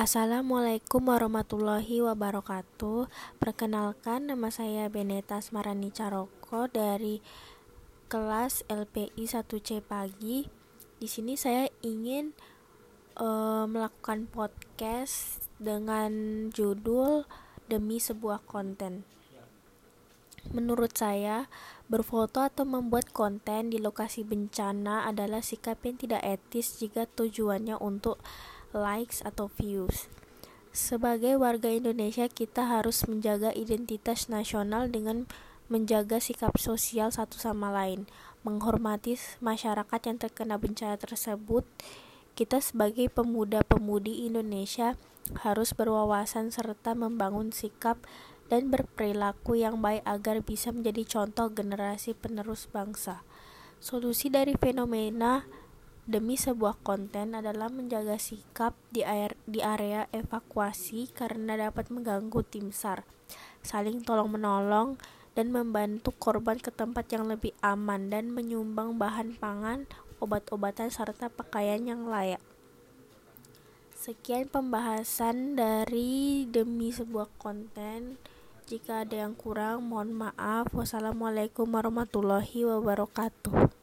Assalamualaikum warahmatullahi wabarakatuh. Perkenalkan nama saya Beneta Smarani Caroko dari kelas LPI 1C pagi. Di sini saya ingin uh, melakukan podcast dengan judul demi sebuah konten. Menurut saya, berfoto atau membuat konten di lokasi bencana adalah sikap yang tidak etis jika tujuannya untuk likes atau views. Sebagai warga Indonesia, kita harus menjaga identitas nasional dengan menjaga sikap sosial satu sama lain, menghormati masyarakat yang terkena bencana tersebut. Kita sebagai pemuda-pemudi Indonesia harus berwawasan serta membangun sikap dan berperilaku yang baik agar bisa menjadi contoh generasi penerus bangsa. Solusi dari fenomena demi sebuah konten adalah menjaga sikap di, air, di area evakuasi karena dapat mengganggu tim SAR, saling tolong-menolong, dan membantu korban ke tempat yang lebih aman dan menyumbang bahan pangan, obat-obatan, serta pakaian yang layak. Sekian pembahasan dari demi sebuah konten. Jika ada yang kurang, mohon maaf. Wassalamualaikum warahmatullahi wabarakatuh.